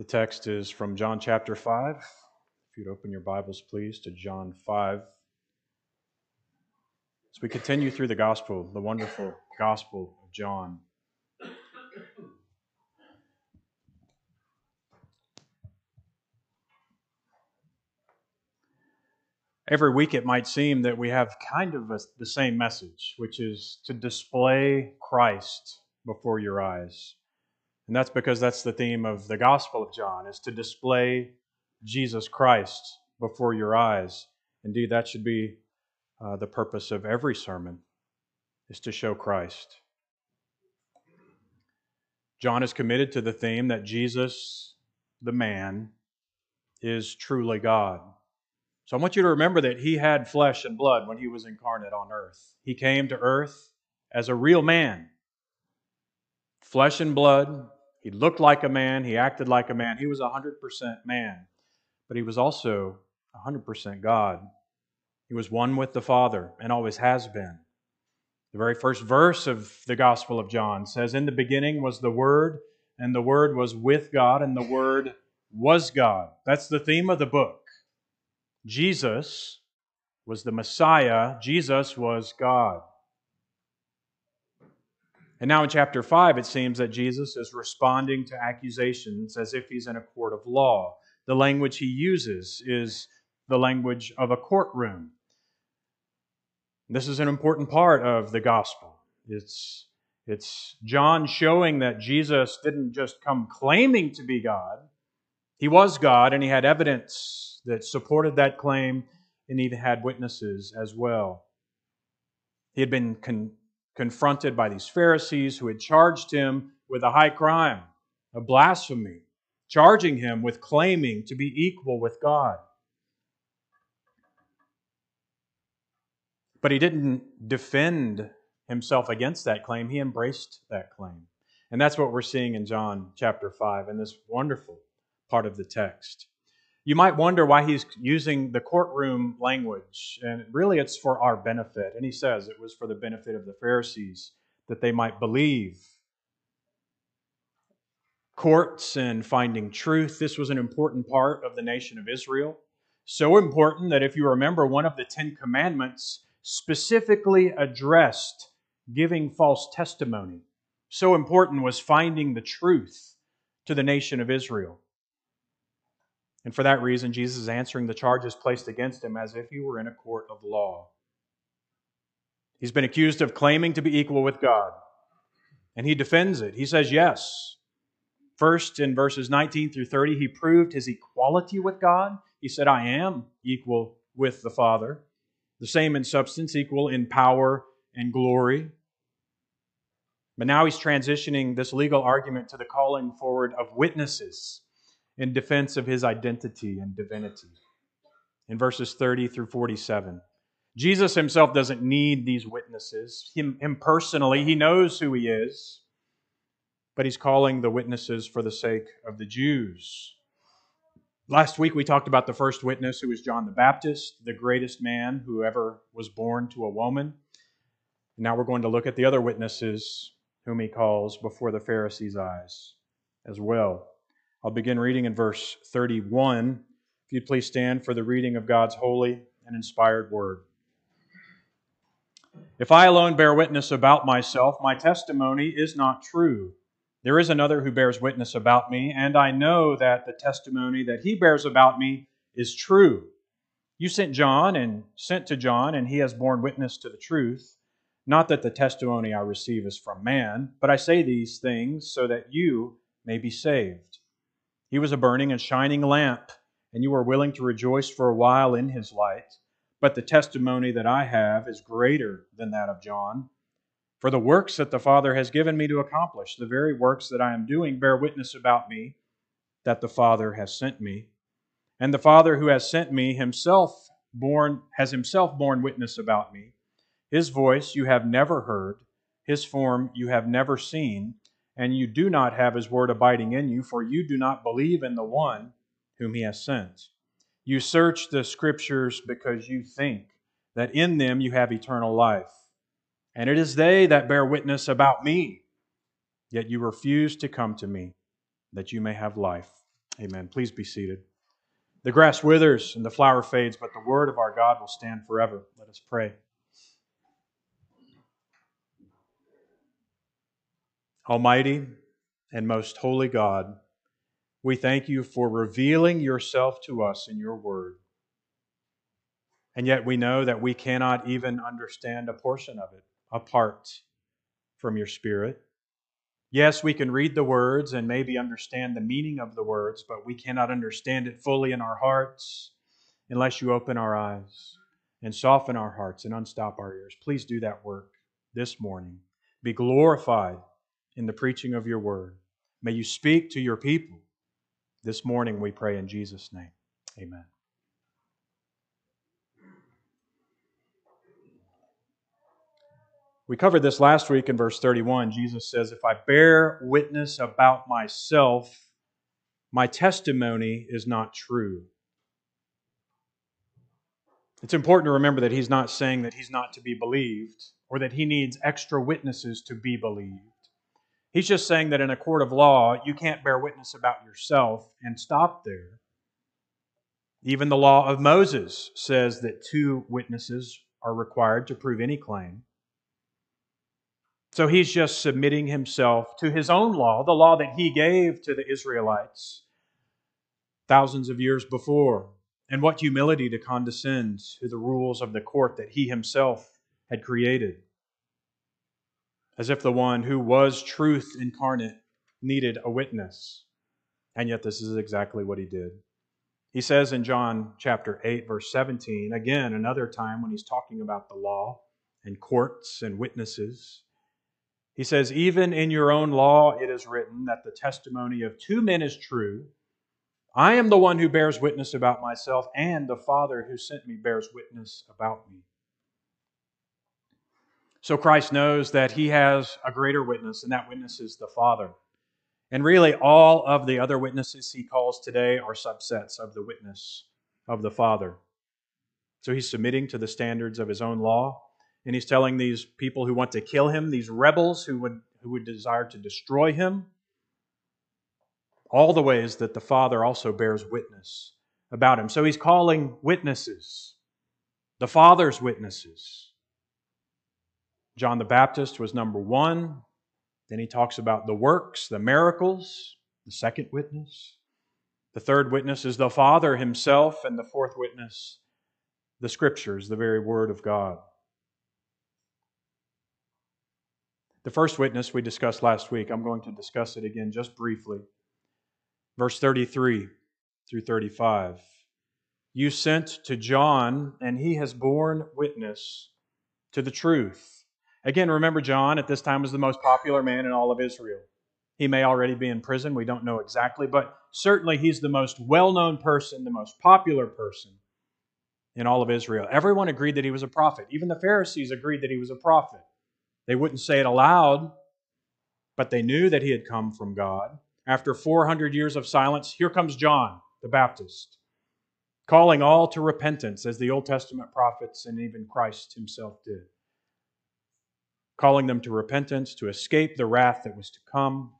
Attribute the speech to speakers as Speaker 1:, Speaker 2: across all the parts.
Speaker 1: The text is from John chapter 5. If you'd open your Bibles, please, to John 5. As we continue through the gospel, the wonderful gospel of John. Every week it might seem that we have kind of a, the same message, which is to display Christ before your eyes. And that's because that's the theme of the Gospel of John, is to display Jesus Christ before your eyes. Indeed, that should be uh, the purpose of every sermon, is to show Christ. John is committed to the theme that Jesus, the man, is truly God. So I want you to remember that he had flesh and blood when he was incarnate on earth. He came to earth as a real man, flesh and blood. He looked like a man, he acted like a man. He was 100% man, but he was also 100% God. He was one with the Father and always has been. The very first verse of the Gospel of John says, In the beginning was the Word, and the Word was with God, and the Word was God. That's the theme of the book. Jesus was the Messiah, Jesus was God. And now in chapter 5, it seems that Jesus is responding to accusations as if he's in a court of law. The language he uses is the language of a courtroom. This is an important part of the gospel. It's, it's John showing that Jesus didn't just come claiming to be God, he was God, and he had evidence that supported that claim, and he had witnesses as well. He had been con- confronted by these Pharisees who had charged him with a high crime, a blasphemy, charging him with claiming to be equal with God. But he didn't defend himself against that claim, he embraced that claim. And that's what we're seeing in John chapter 5 in this wonderful part of the text. You might wonder why he's using the courtroom language, and really it's for our benefit. And he says it was for the benefit of the Pharisees that they might believe. Courts and finding truth, this was an important part of the nation of Israel. So important that if you remember, one of the Ten Commandments specifically addressed giving false testimony. So important was finding the truth to the nation of Israel. And for that reason, Jesus is answering the charges placed against him as if he were in a court of law. He's been accused of claiming to be equal with God, and he defends it. He says, Yes. First, in verses 19 through 30, he proved his equality with God. He said, I am equal with the Father. The same in substance, equal in power and glory. But now he's transitioning this legal argument to the calling forward of witnesses in defense of his identity and divinity in verses 30 through 47. Jesus himself doesn't need these witnesses. Him, him, personally, he knows who he is, but he's calling the witnesses for the sake of the Jews. Last week we talked about the first witness, who was John the Baptist, the greatest man who ever was born to a woman. Now we're going to look at the other witnesses whom he calls before the Pharisees' eyes as well. I'll begin reading in verse 31. If you'd please stand for the reading of God's holy and inspired word. If I alone bear witness about myself, my testimony is not true. There is another who bears witness about me, and I know that the testimony that he bears about me is true. You sent John and sent to John, and he has borne witness to the truth. Not that the testimony I receive is from man, but I say these things so that you may be saved. He was a burning and shining lamp, and you are willing to rejoice for a while in his light. But the testimony that I have is greater than that of John. For the works that the Father has given me to accomplish, the very works that I am doing, bear witness about me that the Father has sent me. And the Father who has sent me himself born has himself borne witness about me. His voice you have never heard, his form you have never seen and you do not have his word abiding in you, for you do not believe in the one whom he has sent. You search the scriptures because you think that in them you have eternal life. And it is they that bear witness about me, yet you refuse to come to me that you may have life. Amen. Please be seated. The grass withers and the flower fades, but the word of our God will stand forever. Let us pray. Almighty and most holy God, we thank you for revealing yourself to us in your word. And yet we know that we cannot even understand a portion of it apart from your Spirit. Yes, we can read the words and maybe understand the meaning of the words, but we cannot understand it fully in our hearts unless you open our eyes and soften our hearts and unstop our ears. Please do that work this morning. Be glorified in the preaching of your word. May you speak to your people this morning, we pray in Jesus' name. Amen. We covered this last week in verse 31. Jesus says, If I bear witness about myself, my testimony is not true. It's important to remember that he's not saying that he's not to be believed or that he needs extra witnesses to be believed. He's just saying that in a court of law, you can't bear witness about yourself and stop there. Even the law of Moses says that two witnesses are required to prove any claim. So he's just submitting himself to his own law, the law that he gave to the Israelites thousands of years before. And what humility to condescend to the rules of the court that he himself had created. As if the one who was truth incarnate needed a witness. And yet, this is exactly what he did. He says in John chapter 8, verse 17, again, another time when he's talking about the law and courts and witnesses. He says, Even in your own law it is written that the testimony of two men is true. I am the one who bears witness about myself, and the Father who sent me bears witness about me. So Christ knows that he has a greater witness, and that witness is the Father. And really, all of the other witnesses he calls today are subsets of the witness of the Father. So he's submitting to the standards of his own law and he's telling these people who want to kill him, these rebels who would, who would desire to destroy him, all the ways that the Father also bears witness about him. So he's calling witnesses, the Father's witnesses. John the Baptist was number one. Then he talks about the works, the miracles, the second witness. The third witness is the Father himself, and the fourth witness, the Scriptures, the very Word of God. The first witness we discussed last week, I'm going to discuss it again just briefly. Verse 33 through 35. You sent to John, and he has borne witness to the truth. Again, remember, John at this time was the most popular man in all of Israel. He may already be in prison, we don't know exactly, but certainly he's the most well known person, the most popular person in all of Israel. Everyone agreed that he was a prophet. Even the Pharisees agreed that he was a prophet. They wouldn't say it aloud, but they knew that he had come from God. After 400 years of silence, here comes John the Baptist, calling all to repentance, as the Old Testament prophets and even Christ himself did. Calling them to repentance, to escape the wrath that was to come.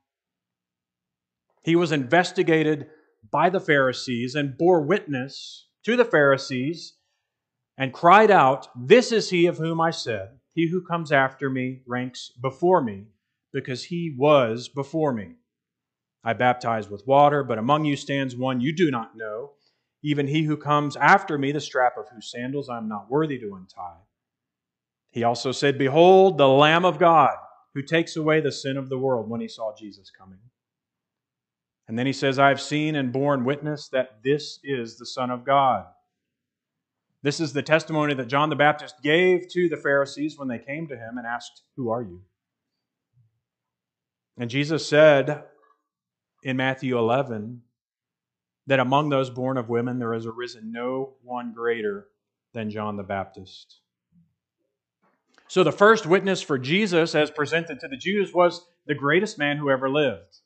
Speaker 1: He was investigated by the Pharisees and bore witness to the Pharisees and cried out, This is he of whom I said, he who comes after me ranks before me, because he was before me. I baptize with water, but among you stands one you do not know, even he who comes after me, the strap of whose sandals I am not worthy to untie. He also said, Behold, the Lamb of God, who takes away the sin of the world, when he saw Jesus coming. And then he says, I have seen and borne witness that this is the Son of God. This is the testimony that John the Baptist gave to the Pharisees when they came to him and asked, Who are you? And Jesus said in Matthew 11 that among those born of women there has arisen no one greater than John the Baptist. So the first witness for Jesus, as presented to the Jews, was the greatest man who ever lived.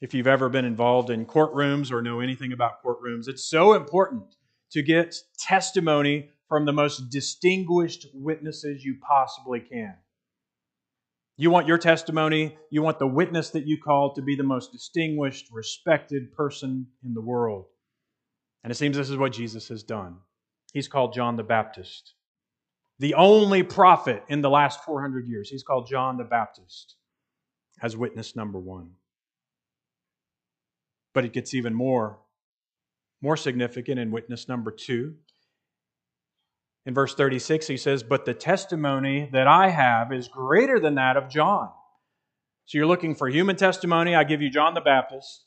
Speaker 1: If you've ever been involved in courtrooms or know anything about courtrooms, it's so important to get testimony from the most distinguished witnesses you possibly can. You want your testimony, you want the witness that you call to be the most distinguished, respected person in the world. And it seems this is what Jesus has done. He's called John the Baptist. The only prophet in the last 400 years. He's called John the Baptist as witness number one. But it gets even more, more significant in witness number two. In verse 36, he says, But the testimony that I have is greater than that of John. So you're looking for human testimony. I give you John the Baptist,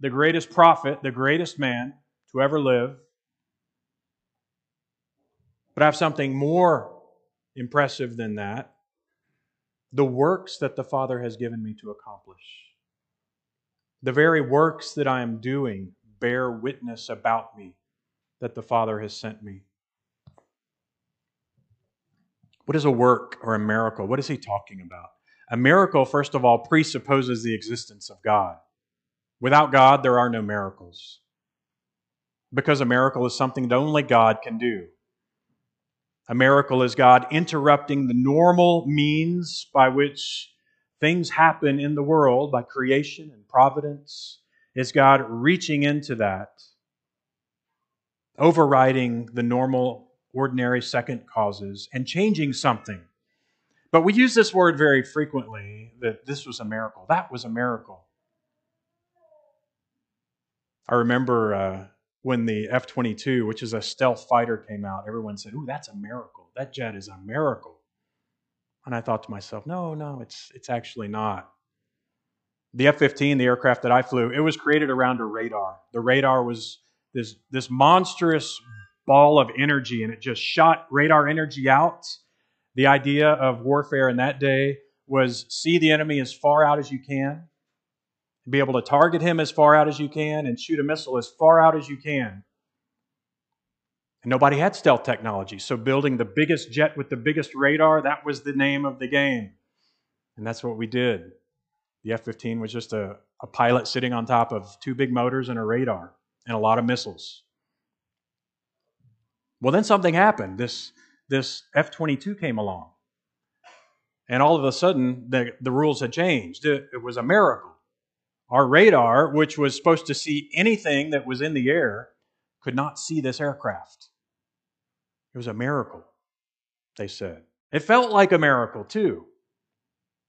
Speaker 1: the greatest prophet, the greatest man to ever live. But I have something more impressive than that the works that the Father has given me to accomplish. The very works that I am doing bear witness about me that the Father has sent me. What is a work or a miracle? What is he talking about? A miracle, first of all, presupposes the existence of God. Without God, there are no miracles. Because a miracle is something that only God can do. A miracle is God interrupting the normal means by which things happen in the world, by creation and providence. Is God reaching into that, overriding the normal ordinary second causes and changing something. But we use this word very frequently that this was a miracle. That was a miracle. I remember uh, when the F 22, which is a stealth fighter, came out, everyone said, Ooh, that's a miracle. That jet is a miracle. And I thought to myself, no, no, it's, it's actually not. The F 15, the aircraft that I flew, it was created around a radar. The radar was this, this monstrous ball of energy and it just shot radar energy out. The idea of warfare in that day was see the enemy as far out as you can, be able to target him as far out as you can, and shoot a missile as far out as you can. And nobody had stealth technology, so building the biggest jet with the biggest radar, that was the name of the game. And that's what we did. The F 15 was just a, a pilot sitting on top of two big motors and a radar and a lot of missiles. Well, then something happened. This, this F 22 came along. And all of a sudden, the, the rules had changed. It, it was a miracle. Our radar, which was supposed to see anything that was in the air, could not see this aircraft. It was a miracle, they said. It felt like a miracle, too,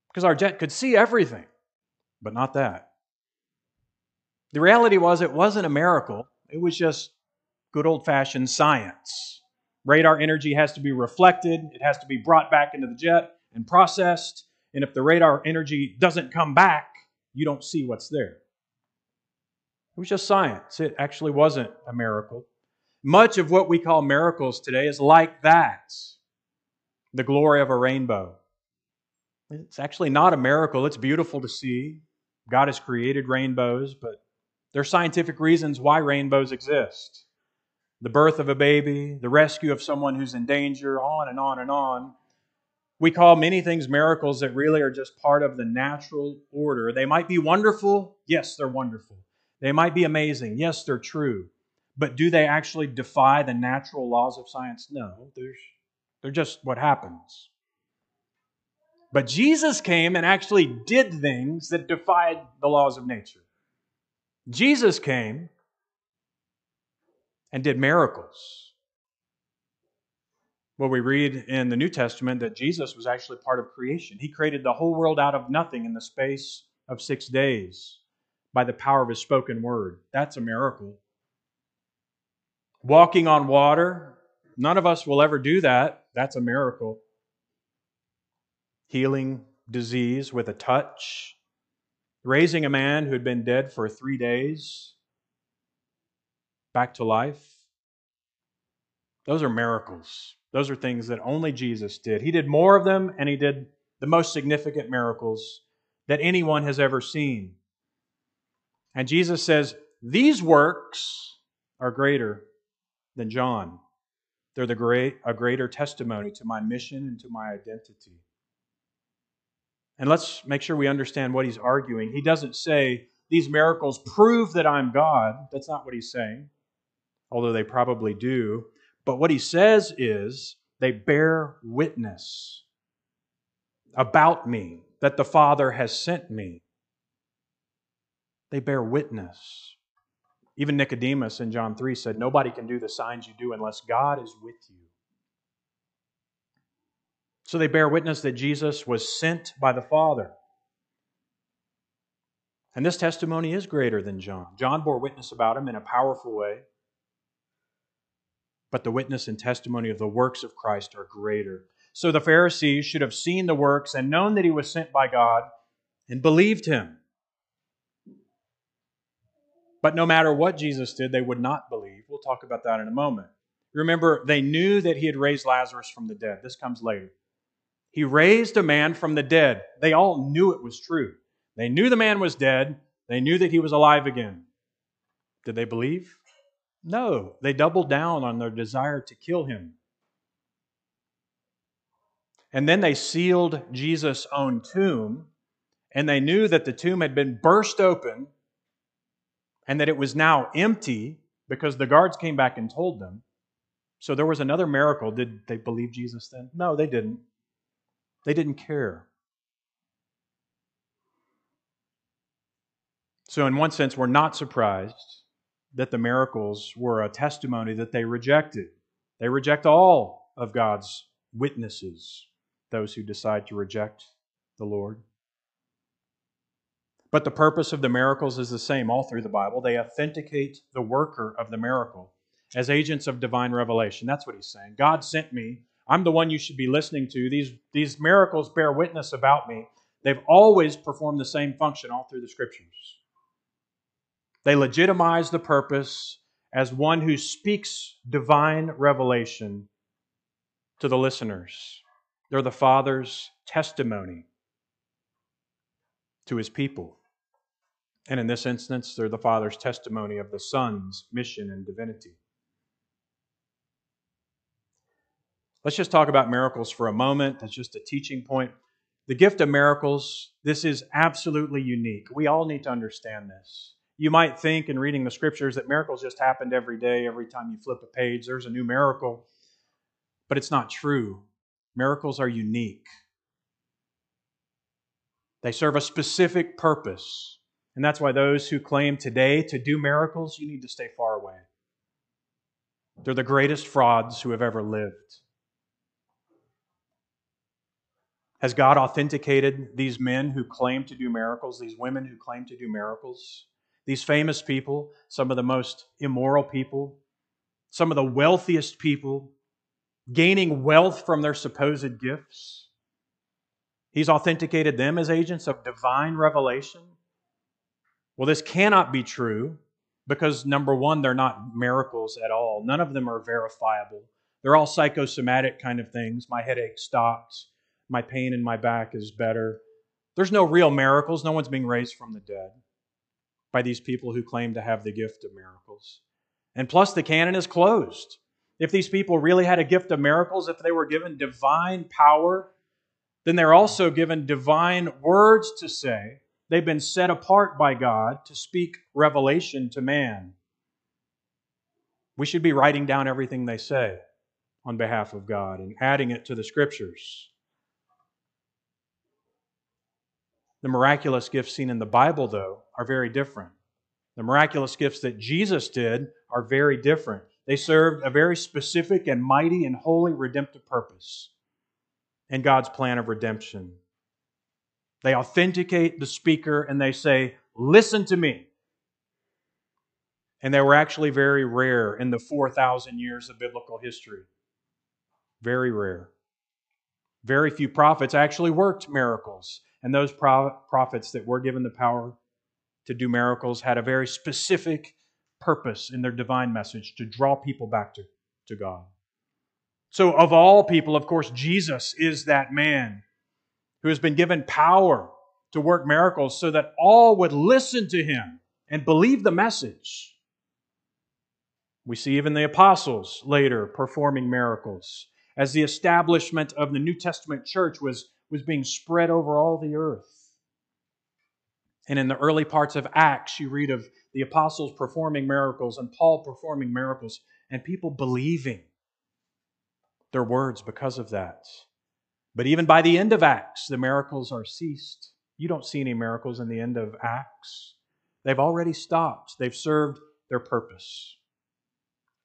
Speaker 1: because our jet could see everything, but not that. The reality was, it wasn't a miracle, it was just good old fashioned science. Radar energy has to be reflected, it has to be brought back into the jet and processed. And if the radar energy doesn't come back, you don't see what's there. It was just science. It actually wasn't a miracle. Much of what we call miracles today is like that the glory of a rainbow. It's actually not a miracle. It's beautiful to see. God has created rainbows, but there are scientific reasons why rainbows exist the birth of a baby, the rescue of someone who's in danger, on and on and on. We call many things miracles that really are just part of the natural order. They might be wonderful. Yes, they're wonderful. They might be amazing. Yes, they're true. But do they actually defy the natural laws of science? No, they're, just what happens. But Jesus came and actually did things that defied the laws of nature. Jesus came and did miracles. Well, we read in the New Testament that Jesus was actually part of creation. He created the whole world out of nothing in the space of six days by the power of his spoken word. That's a miracle. Walking on water, none of us will ever do that. That's a miracle. Healing disease with a touch. Raising a man who had been dead for three days back to life. Those are miracles. Those are things that only Jesus did. He did more of them, and he did the most significant miracles that anyone has ever seen. And Jesus says, These works are greater than John. They're the great, a greater testimony to my mission and to my identity. And let's make sure we understand what he's arguing. He doesn't say, These miracles prove that I'm God. That's not what he's saying although they probably do. But what he says is they bear witness about me. that the Father has sent me. They bear witness. Even Nicodemus in John 3 said, Nobody can do the signs you do unless God is with you. So they bear witness that Jesus was sent by the Father. And this testimony is greater than John. John bore witness about him in a powerful way, but the witness and testimony of the works of Christ are greater. So the Pharisees should have seen the works and known that he was sent by God and believed him. But no matter what Jesus did, they would not believe. We'll talk about that in a moment. Remember, they knew that he had raised Lazarus from the dead. This comes later. He raised a man from the dead. They all knew it was true. They knew the man was dead. They knew that he was alive again. Did they believe? No. They doubled down on their desire to kill him. And then they sealed Jesus' own tomb, and they knew that the tomb had been burst open and that it was now empty because the guards came back and told them. So there was another miracle. Did they believe Jesus then? No, they didn't. They didn't care. So, in one sense, we're not surprised that the miracles were a testimony that they rejected. They reject all of God's witnesses, those who decide to reject the Lord. But the purpose of the miracles is the same all through the Bible. They authenticate the worker of the miracle as agents of divine revelation. That's what he's saying. God sent me I'm the one you should be listening to. These, these miracles bear witness about me. They've always performed the same function all through the scriptures. They legitimize the purpose as one who speaks divine revelation to the listeners. They're the Father's testimony to his people. And in this instance, they're the Father's testimony of the Son's mission and divinity. Let's just talk about miracles for a moment. That's just a teaching point. The gift of miracles, this is absolutely unique. We all need to understand this. You might think in reading the scriptures that miracles just happened every day, every time you flip a page, there's a new miracle. But it's not true. Miracles are unique, they serve a specific purpose. And that's why those who claim today to do miracles, you need to stay far away. They're the greatest frauds who have ever lived. Has God authenticated these men who claim to do miracles, these women who claim to do miracles, these famous people, some of the most immoral people, some of the wealthiest people, gaining wealth from their supposed gifts? He's authenticated them as agents of divine revelation. Well, this cannot be true because, number one, they're not miracles at all. None of them are verifiable. They're all psychosomatic kind of things. My headache stopped my pain in my back is better. There's no real miracles. No one's being raised from the dead by these people who claim to have the gift of miracles. And plus, the canon is closed. If these people really had a gift of miracles, if they were given divine power, then they're also given divine words to say. They've been set apart by God to speak revelation to man. We should be writing down everything they say on behalf of God and adding it to the scriptures. The miraculous gifts seen in the Bible, though, are very different. The miraculous gifts that Jesus did are very different. They served a very specific and mighty and holy redemptive purpose in God's plan of redemption. They authenticate the speaker and they say, Listen to me. And they were actually very rare in the 4,000 years of biblical history. Very rare. Very few prophets actually worked miracles. And those prophets that were given the power to do miracles had a very specific purpose in their divine message to draw people back to, to God. So, of all people, of course, Jesus is that man who has been given power to work miracles so that all would listen to him and believe the message. We see even the apostles later performing miracles as the establishment of the New Testament church was was being spread over all the earth. And in the early parts of Acts, you read of the apostles performing miracles and Paul performing miracles and people believing their words because of that. But even by the end of Acts, the miracles are ceased. You don't see any miracles in the end of Acts. They've already stopped, they've served their purpose.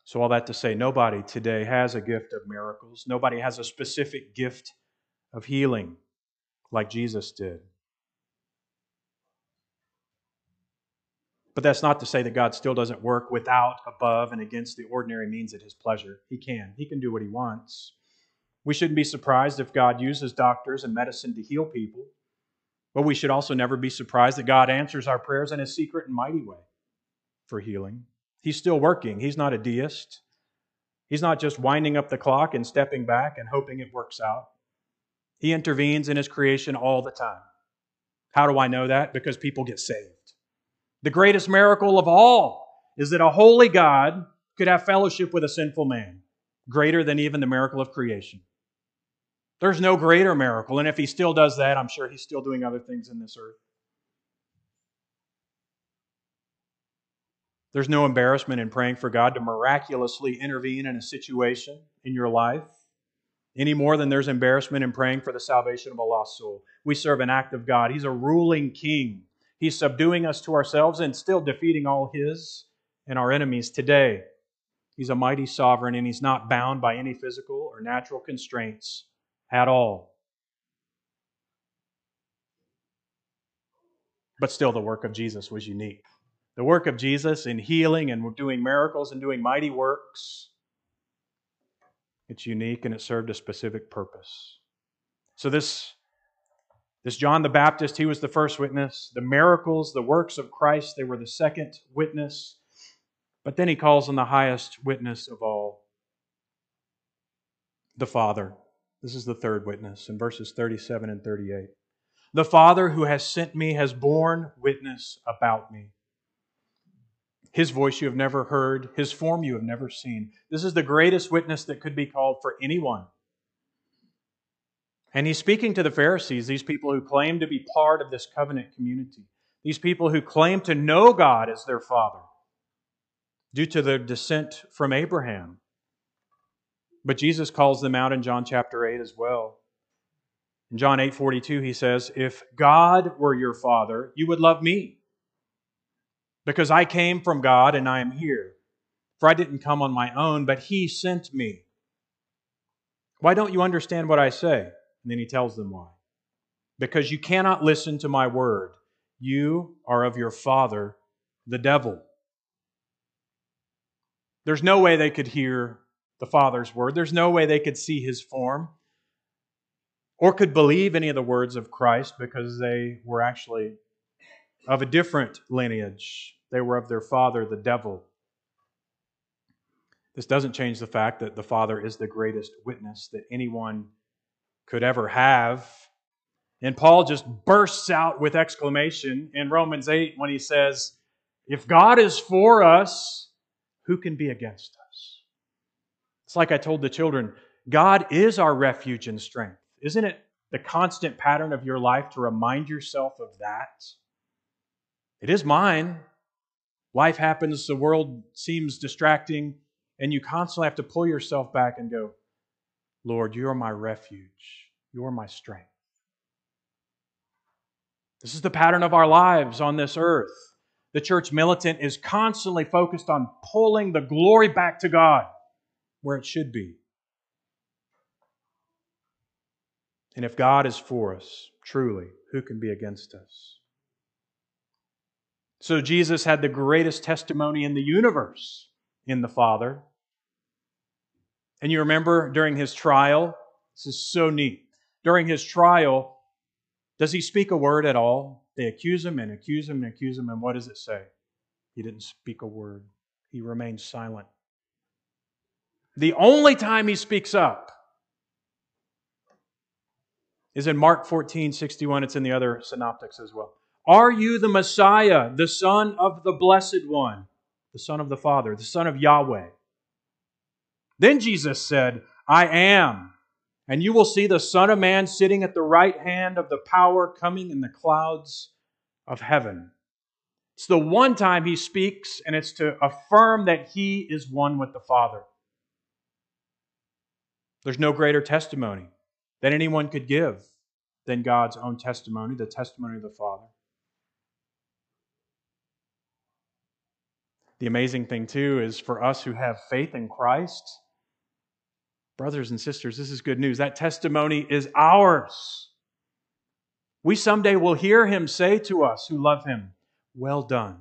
Speaker 1: So, all that to say, nobody today has a gift of miracles. Nobody has a specific gift of healing like Jesus did. But that's not to say that God still doesn't work without, above, and against the ordinary means at His pleasure. He can. He can do what He wants. We shouldn't be surprised if God uses doctors and medicine to heal people. But we should also never be surprised that God answers our prayers in a secret and mighty way for healing. He's still working. He's not a deist. He's not just winding up the clock and stepping back and hoping it works out. He intervenes in His creation all the time. How do I know that? Because people get saved. The greatest miracle of all is that a holy God could have fellowship with a sinful man, greater than even the miracle of creation. There's no greater miracle, and if he still does that, I'm sure he's still doing other things in this earth. There's no embarrassment in praying for God to miraculously intervene in a situation in your life any more than there's embarrassment in praying for the salvation of a lost soul. We serve an active God. He's a ruling king He's subduing us to ourselves and still defeating all his and our enemies today. He's a mighty sovereign and he's not bound by any physical or natural constraints at all. But still, the work of Jesus was unique. The work of Jesus in healing and doing miracles and doing mighty works, it's unique and it served a specific purpose. So, this this John the Baptist, he was the first witness. The miracles, the works of Christ, they were the second witness. But then he calls on the highest witness of all the Father. This is the third witness in verses 37 and 38. The Father who has sent me has borne witness about me. His voice you have never heard, his form you have never seen. This is the greatest witness that could be called for anyone and he's speaking to the Pharisees, these people who claim to be part of this covenant community, these people who claim to know God as their father due to their descent from Abraham. But Jesus calls them out in John chapter 8 as well. In John 8:42 he says, "If God were your father, you would love me, because I came from God and I am here. For I didn't come on my own, but he sent me." Why don't you understand what I say? And then he tells them why. Because you cannot listen to my word. You are of your father, the devil. There's no way they could hear the Father's word. There's no way they could see his form or could believe any of the words of Christ because they were actually of a different lineage. They were of their father, the devil. This doesn't change the fact that the Father is the greatest witness that anyone could ever have. And Paul just bursts out with exclamation in Romans 8 when he says, If God is for us, who can be against us? It's like I told the children God is our refuge and strength. Isn't it the constant pattern of your life to remind yourself of that? It is mine. Life happens, the world seems distracting, and you constantly have to pull yourself back and go, Lord, you are my refuge. You are my strength. This is the pattern of our lives on this earth. The church militant is constantly focused on pulling the glory back to God where it should be. And if God is for us, truly, who can be against us? So Jesus had the greatest testimony in the universe in the Father. And you remember during his trial, this is so neat. During his trial, does he speak a word at all? They accuse him and accuse him and accuse him, and what does it say? He didn't speak a word, he remained silent. The only time he speaks up is in Mark 14 61. It's in the other synoptics as well. Are you the Messiah, the Son of the Blessed One, the Son of the Father, the Son of Yahweh? Then Jesus said, I am. And you will see the Son of Man sitting at the right hand of the power coming in the clouds of heaven. It's the one time he speaks, and it's to affirm that he is one with the Father. There's no greater testimony that anyone could give than God's own testimony, the testimony of the Father. The amazing thing, too, is for us who have faith in Christ, brothers and sisters, this is good news. That testimony is ours. We someday will hear him say to us who love him, Well done,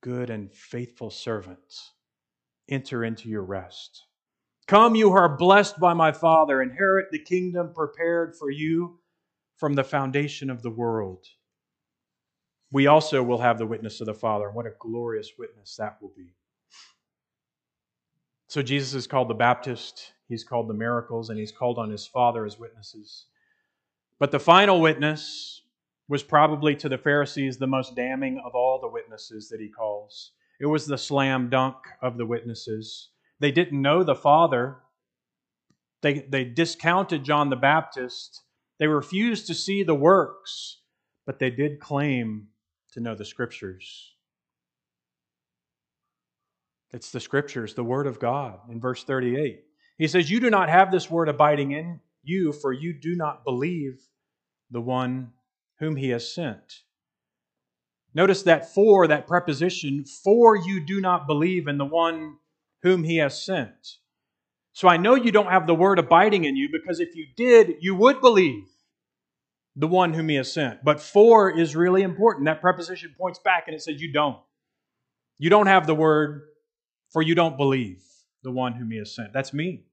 Speaker 1: good and faithful servants. Enter into your rest. Come, you who are blessed by my Father, inherit the kingdom prepared for you from the foundation of the world we also will have the witness of the Father. And what a glorious witness that will be. So Jesus is called the Baptist, he's called the miracles, and he's called on his Father as witnesses. But the final witness was probably to the Pharisees the most damning of all the witnesses that he calls. It was the slam dunk of the witnesses. They didn't know the Father. They, they discounted John the Baptist. They refused to see the works, but they did claim to know the Scriptures. It's the Scriptures, the Word of God. In verse 38, he says, You do not have this Word abiding in you, for you do not believe the one whom He has sent. Notice that for, that preposition, for you do not believe in the one whom He has sent. So I know you don't have the Word abiding in you because if you did, you would believe the one whom he has sent. But for is really important. That preposition points back and it says you don't. You don't have the word for you don't believe the one whom he has sent. That's me.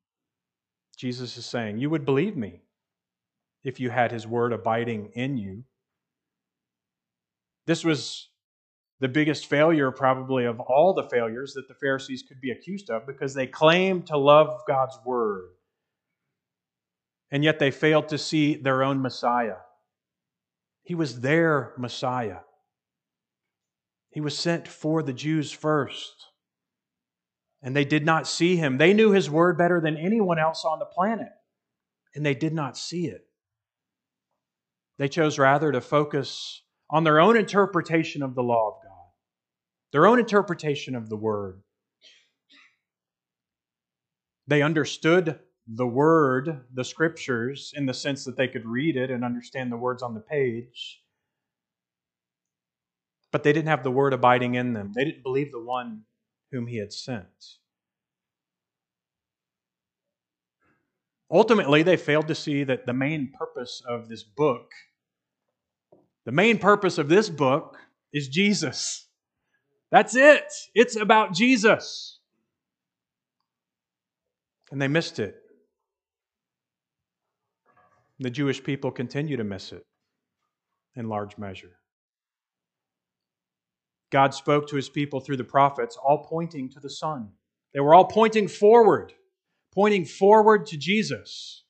Speaker 1: Jesus is saying, You would believe me if you had his word abiding in you. This was the biggest failure, probably, of all the failures that the Pharisees could be accused of because they claimed to love God's word. And yet they failed to see their own Messiah. He was their Messiah. He was sent for the Jews first. And they did not see him. They knew his word better than anyone else on the planet, and they did not see it. They chose rather to focus on their own interpretation of the law of God, their own interpretation of the word. They understood the word, the scriptures, in the sense that they could read it and understand the words on the page. But they didn't have the word abiding in them. They didn't believe the one whom he had sent. Ultimately, they failed to see that the main purpose of this book, the main purpose of this book is Jesus. That's it. It's about Jesus. And they missed it. The Jewish people continue to miss it in large measure. God spoke to his people through the prophets, all pointing to the Son. They were all pointing forward, pointing forward to Jesus.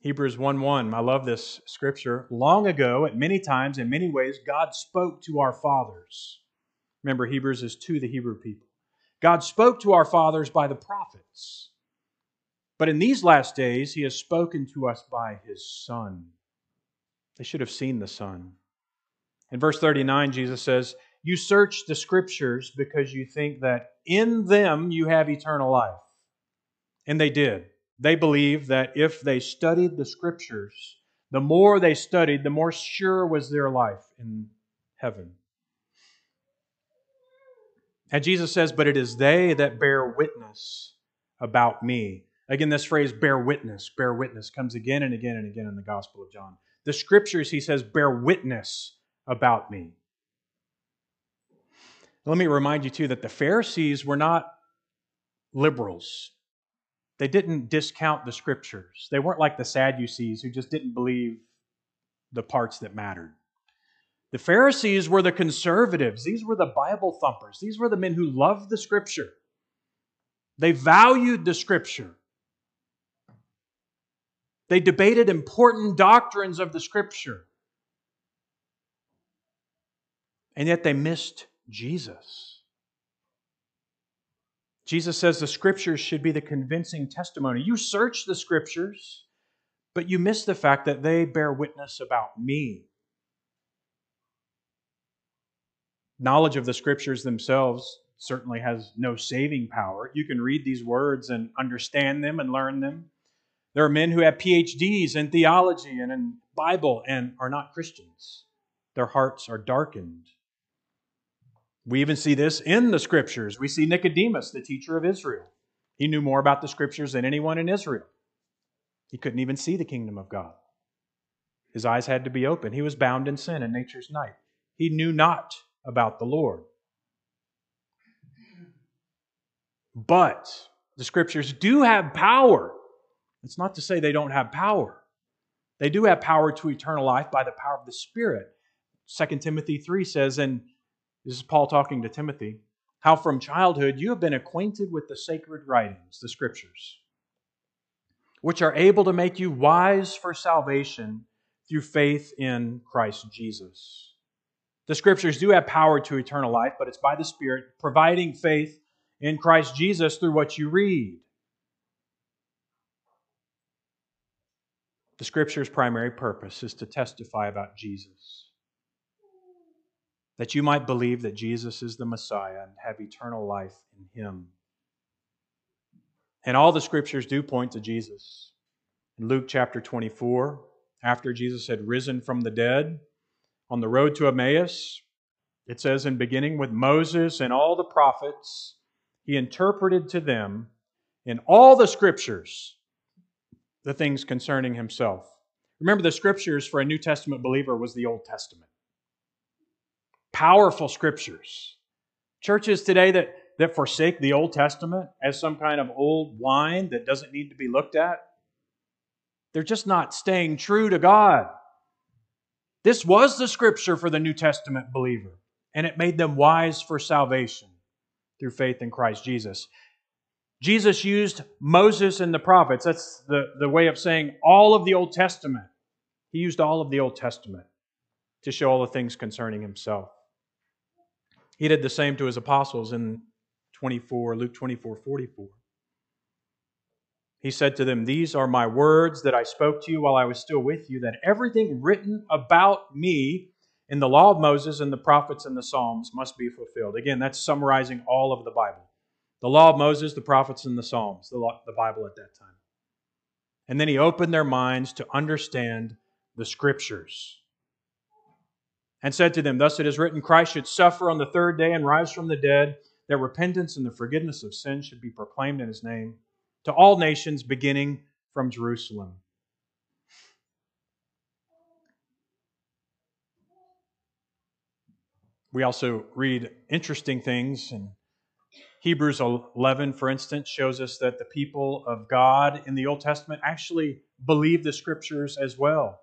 Speaker 1: Hebrews 1 1. I love this scripture. Long ago, at many times, in many ways, God spoke to our fathers. Remember, Hebrews is to the Hebrew people. God spoke to our fathers by the prophets. But in these last days, he has spoken to us by his Son. They should have seen the Son. In verse 39, Jesus says, You search the Scriptures because you think that in them you have eternal life. And they did. They believed that if they studied the Scriptures, the more they studied, the more sure was their life in heaven. And Jesus says, But it is they that bear witness about me. Again, this phrase, bear witness, bear witness, comes again and again and again in the Gospel of John. The scriptures, he says, bear witness about me. Let me remind you, too, that the Pharisees were not liberals. They didn't discount the scriptures. They weren't like the Sadducees who just didn't believe the parts that mattered. The Pharisees were the conservatives. These were the Bible thumpers. These were the men who loved the scripture. They valued the scripture. They debated important doctrines of the Scripture. And yet they missed Jesus. Jesus says the Scriptures should be the convincing testimony. You search the Scriptures, but you miss the fact that they bear witness about me. Knowledge of the Scriptures themselves certainly has no saving power. You can read these words and understand them and learn them. There are men who have PhDs in theology and in Bible and are not Christians. Their hearts are darkened. We even see this in the scriptures. We see Nicodemus, the teacher of Israel. He knew more about the scriptures than anyone in Israel. He couldn't even see the kingdom of God. His eyes had to be open. He was bound in sin and nature's night. He knew not about the Lord. But the scriptures do have power. It's not to say they don't have power. They do have power to eternal life by the power of the Spirit. 2 Timothy 3 says, and this is Paul talking to Timothy, how from childhood you have been acquainted with the sacred writings, the scriptures, which are able to make you wise for salvation through faith in Christ Jesus. The scriptures do have power to eternal life, but it's by the Spirit providing faith in Christ Jesus through what you read. The scripture's primary purpose is to testify about Jesus. That you might believe that Jesus is the Messiah and have eternal life in him. And all the scriptures do point to Jesus. In Luke chapter 24, after Jesus had risen from the dead, on the road to Emmaus, it says, in beginning with Moses and all the prophets, he interpreted to them in all the scriptures the things concerning himself. Remember, the scriptures for a New Testament believer was the Old Testament. Powerful scriptures. Churches today that, that forsake the Old Testament as some kind of old wine that doesn't need to be looked at, they're just not staying true to God. This was the scripture for the New Testament believer, and it made them wise for salvation through faith in Christ Jesus. Jesus used Moses and the prophets. That's the, the way of saying all of the Old Testament. He used all of the Old Testament to show all the things concerning himself. He did the same to his apostles in 24, Luke 24, 44. He said to them, These are my words that I spoke to you while I was still with you, that everything written about me in the law of Moses and the prophets and the Psalms must be fulfilled. Again, that's summarizing all of the Bible. The law of Moses, the prophets, and the Psalms, the, law, the Bible at that time. And then he opened their minds to understand the scriptures and said to them, Thus it is written, Christ should suffer on the third day and rise from the dead, that repentance and the forgiveness of sins should be proclaimed in his name to all nations, beginning from Jerusalem. We also read interesting things. And Hebrews 11, for instance, shows us that the people of God in the Old Testament actually believed the scriptures as well.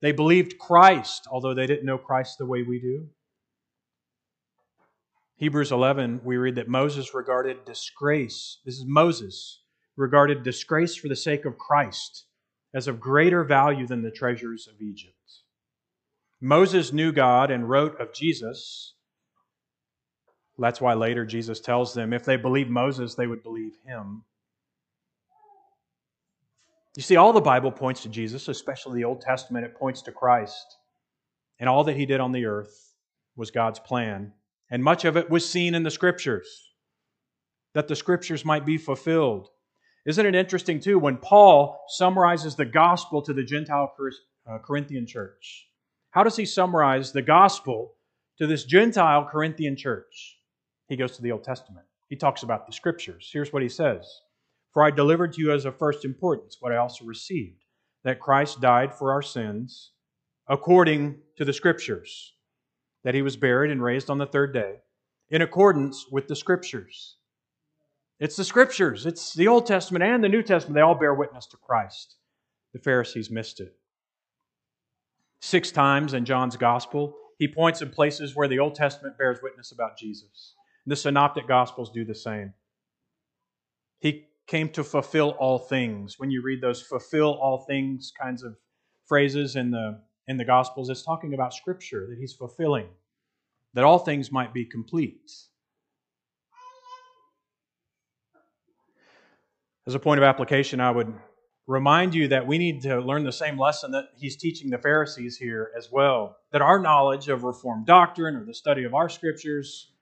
Speaker 1: They believed Christ, although they didn't know Christ the way we do. Hebrews 11, we read that Moses regarded disgrace. This is Moses, regarded disgrace for the sake of Christ as of greater value than the treasures of Egypt. Moses knew God and wrote of Jesus. That's why later Jesus tells them if they believed Moses, they would believe him. You see, all the Bible points to Jesus, especially the Old Testament, it points to Christ. And all that he did on the earth was God's plan. And much of it was seen in the Scriptures, that the Scriptures might be fulfilled. Isn't it interesting, too, when Paul summarizes the gospel to the Gentile uh, Corinthian church? How does he summarize the gospel to this Gentile Corinthian church? He goes to the Old Testament. He talks about the scriptures. Here's what he says For I delivered to you as of first importance what I also received that Christ died for our sins according to the scriptures, that he was buried and raised on the third day in accordance with the scriptures. It's the scriptures, it's the Old Testament and the New Testament. They all bear witness to Christ. The Pharisees missed it. Six times in John's Gospel, he points in places where the Old Testament bears witness about Jesus. The Synoptic Gospels do the same. He came to fulfill all things. When you read those fulfill all things kinds of phrases in the, in the Gospels, it's talking about Scripture that he's fulfilling, that all things might be complete. As a point of application, I would remind you that we need to learn the same lesson that he's teaching the Pharisees here as well. That our knowledge of Reformed doctrine or the study of our scriptures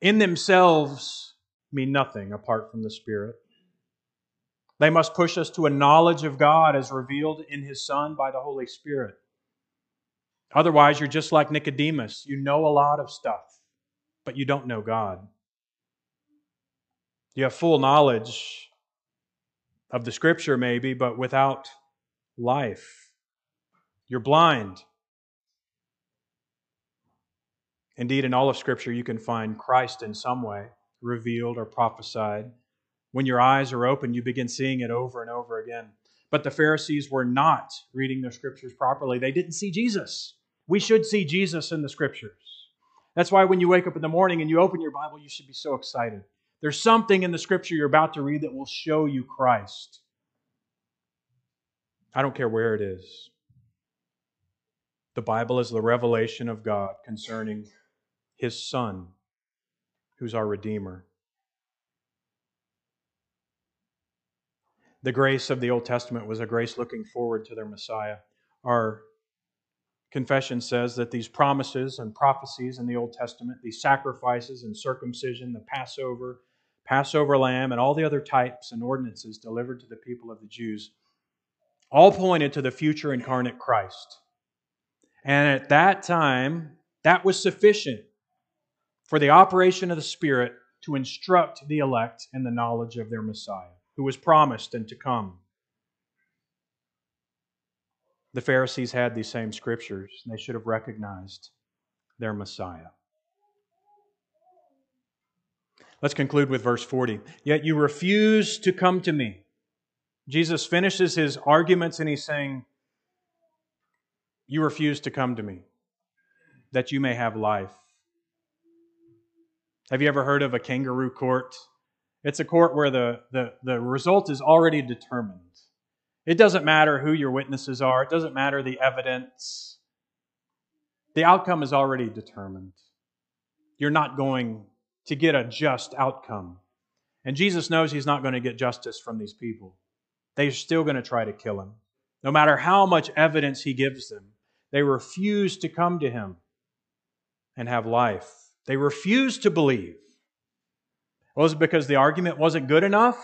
Speaker 1: in themselves mean nothing apart from the Spirit. They must push us to a knowledge of God as revealed in His Son by the Holy Spirit. Otherwise, you're just like Nicodemus. You know a lot of stuff, but you don't know God. You have full knowledge of the Scripture, maybe, but without life. You're blind. Indeed, in all of Scripture, you can find Christ in some way, revealed or prophesied. When your eyes are open, you begin seeing it over and over again. But the Pharisees were not reading their Scriptures properly. They didn't see Jesus. We should see Jesus in the Scriptures. That's why when you wake up in the morning and you open your Bible, you should be so excited. There's something in the Scripture you're about to read that will show you Christ. I don't care where it is. The Bible is the revelation of God concerning his Son, who's our Redeemer. The grace of the Old Testament was a grace looking forward to their Messiah. Our confession says that these promises and prophecies in the Old Testament, these sacrifices and circumcision, the Passover, Passover lamb, and all the other types and ordinances delivered to the people of the Jews, all pointed to the future incarnate Christ. And at that time, that was sufficient for the operation of the Spirit to instruct the elect in the knowledge of their Messiah, who was promised and to come. The Pharisees had these same scriptures, and they should have recognized their Messiah. Let's conclude with verse 40. Yet you refuse to come to me. Jesus finishes his arguments and he's saying, You refuse to come to me, that you may have life. Have you ever heard of a kangaroo court? It's a court where the, the, the result is already determined. It doesn't matter who your witnesses are, it doesn't matter the evidence. The outcome is already determined. You're not going to get a just outcome. And Jesus knows he's not going to get justice from these people. They're still going to try to kill him. No matter how much evidence he gives them, they refuse to come to him and have life. They refused to believe. Was it because the argument wasn't good enough?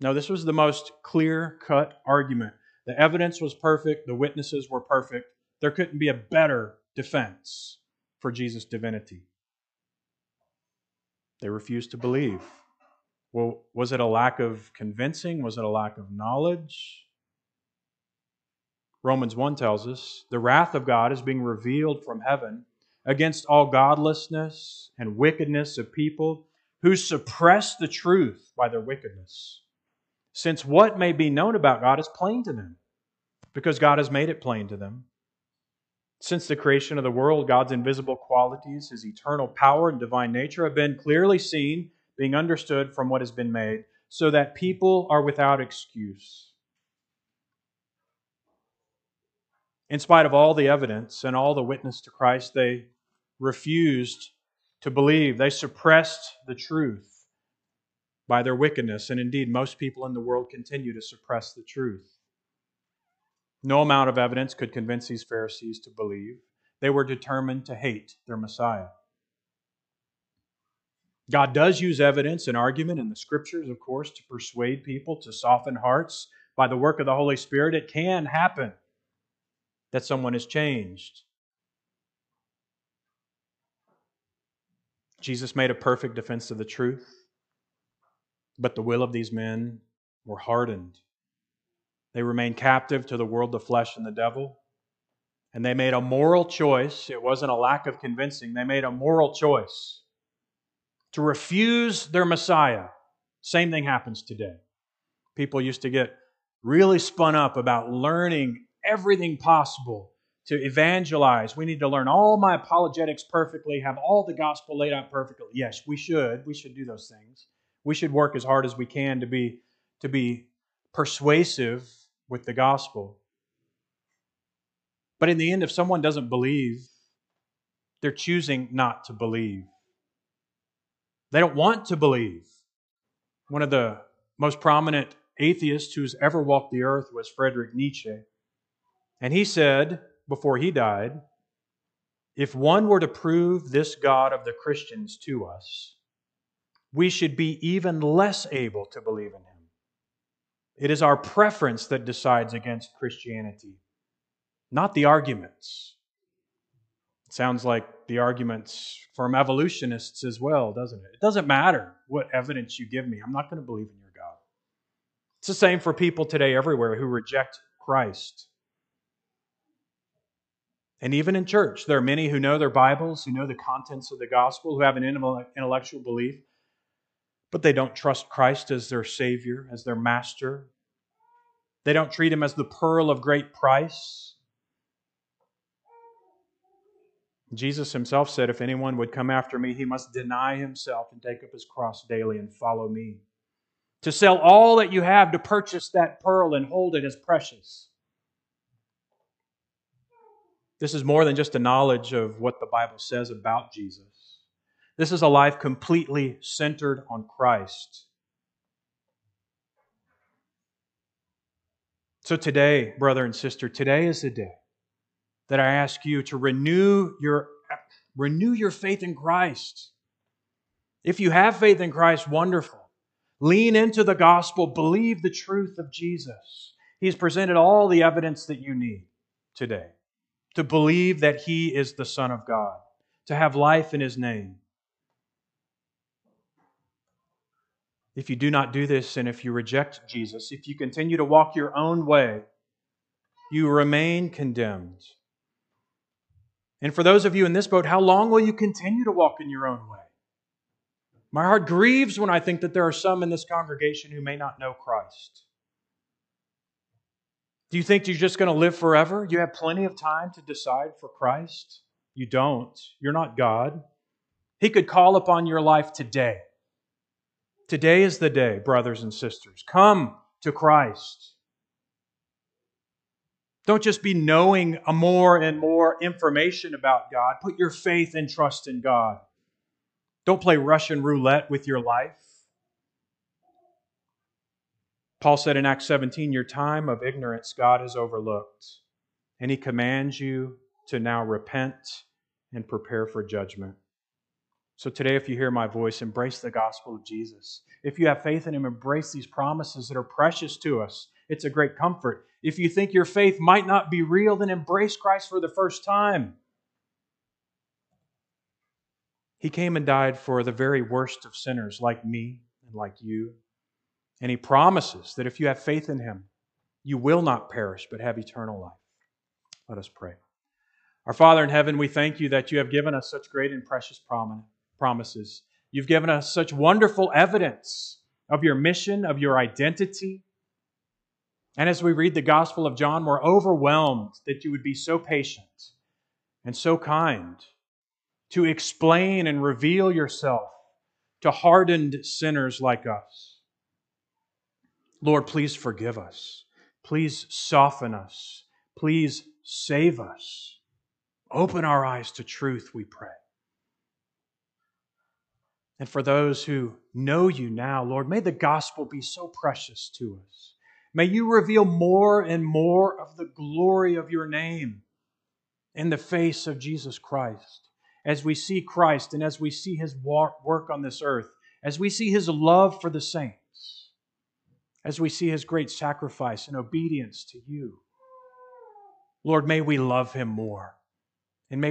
Speaker 1: No, this was the most clear cut argument. The evidence was perfect, the witnesses were perfect. There couldn't be a better defense for Jesus' divinity. They refused to believe. Well, was it a lack of convincing? Was it a lack of knowledge? Romans 1 tells us the wrath of God is being revealed from heaven against all godlessness and wickedness of people who suppress the truth by their wickedness. Since what may be known about God is plain to them, because God has made it plain to them. Since the creation of the world, God's invisible qualities, his eternal power and divine nature, have been clearly seen, being understood from what has been made, so that people are without excuse. In spite of all the evidence and all the witness to Christ, they refused to believe. They suppressed the truth by their wickedness. And indeed, most people in the world continue to suppress the truth. No amount of evidence could convince these Pharisees to believe. They were determined to hate their Messiah. God does use evidence and argument in the scriptures, of course, to persuade people, to soften hearts. By the work of the Holy Spirit, it can happen that someone is changed. Jesus made a perfect defense of the truth, but the will of these men were hardened. They remained captive to the world, the flesh, and the devil. And they made a moral choice. It wasn't a lack of convincing. They made a moral choice to refuse their Messiah. Same thing happens today. People used to get really spun up about learning everything possible to evangelize. We need to learn all my apologetics perfectly, have all the gospel laid out perfectly. Yes, we should. We should do those things. We should work as hard as we can to be to be persuasive with the gospel. But in the end if someone doesn't believe, they're choosing not to believe. They don't want to believe. One of the most prominent atheists who's ever walked the earth was Friedrich Nietzsche. And he said, before he died, if one were to prove this God of the Christians to us, we should be even less able to believe in him. It is our preference that decides against Christianity, not the arguments. It sounds like the arguments from evolutionists as well, doesn't it? It doesn't matter what evidence you give me, I'm not going to believe in your God. It's the same for people today everywhere who reject Christ. And even in church, there are many who know their Bibles, who know the contents of the gospel, who have an intellectual belief, but they don't trust Christ as their Savior, as their Master. They don't treat Him as the pearl of great price. Jesus Himself said, If anyone would come after me, he must deny himself and take up his cross daily and follow me. To sell all that you have to purchase that pearl and hold it as precious this is more than just a knowledge of what the Bible says about Jesus. This is a life completely centered on Christ. So today, brother and sister, today is the day that I ask you to renew your renew your faith in Christ. If you have faith in Christ, wonderful. Lean into the gospel, believe the truth of Jesus. He's presented all the evidence that you need today to believe that He is the Son of God, to have life in His name. If you do not do this, and if you reject Jesus, if you continue to walk your own way, you remain condemned. And for those of you in this boat, how long will you continue to walk in your own way? My heart grieves when I think that there are some in this congregation who may not know Christ. Do you think you're just going to live forever? You have plenty of time to decide for Christ? You don't. You're not God. He could call upon your life today. Today is the day, brothers and sisters. Come to Christ. Don't just be knowing more and more information about God. Put your faith and trust in God. Don't play Russian roulette with your life. Paul said in Acts 17, Your time of ignorance God has overlooked, and he commands you to now repent and prepare for judgment. So today, if you hear my voice, embrace the gospel of Jesus. If you have faith in him, embrace these promises that are precious to us. It's a great comfort. If you think your faith might not be real, then embrace Christ for the first time. He came and died for the very worst of sinners, like me and like you. And he promises that if you have faith in him, you will not perish, but have eternal life. Let us pray. Our Father in heaven, we thank you that you have given us such great and precious promises. You've given us such wonderful evidence of your mission, of your identity. And as we read the Gospel of John, we're overwhelmed that you would be so patient and so kind to explain and reveal yourself to hardened sinners like us. Lord, please forgive us. Please soften us. Please save us. Open our eyes to truth, we pray. And for those who know you now, Lord, may the gospel be so precious to us. May you reveal more and more of the glory of your name in the face of Jesus Christ. As we see Christ and as we see his work on this earth, as we see his love for the saints, as we see his great sacrifice and obedience to you. Lord, may we love him more.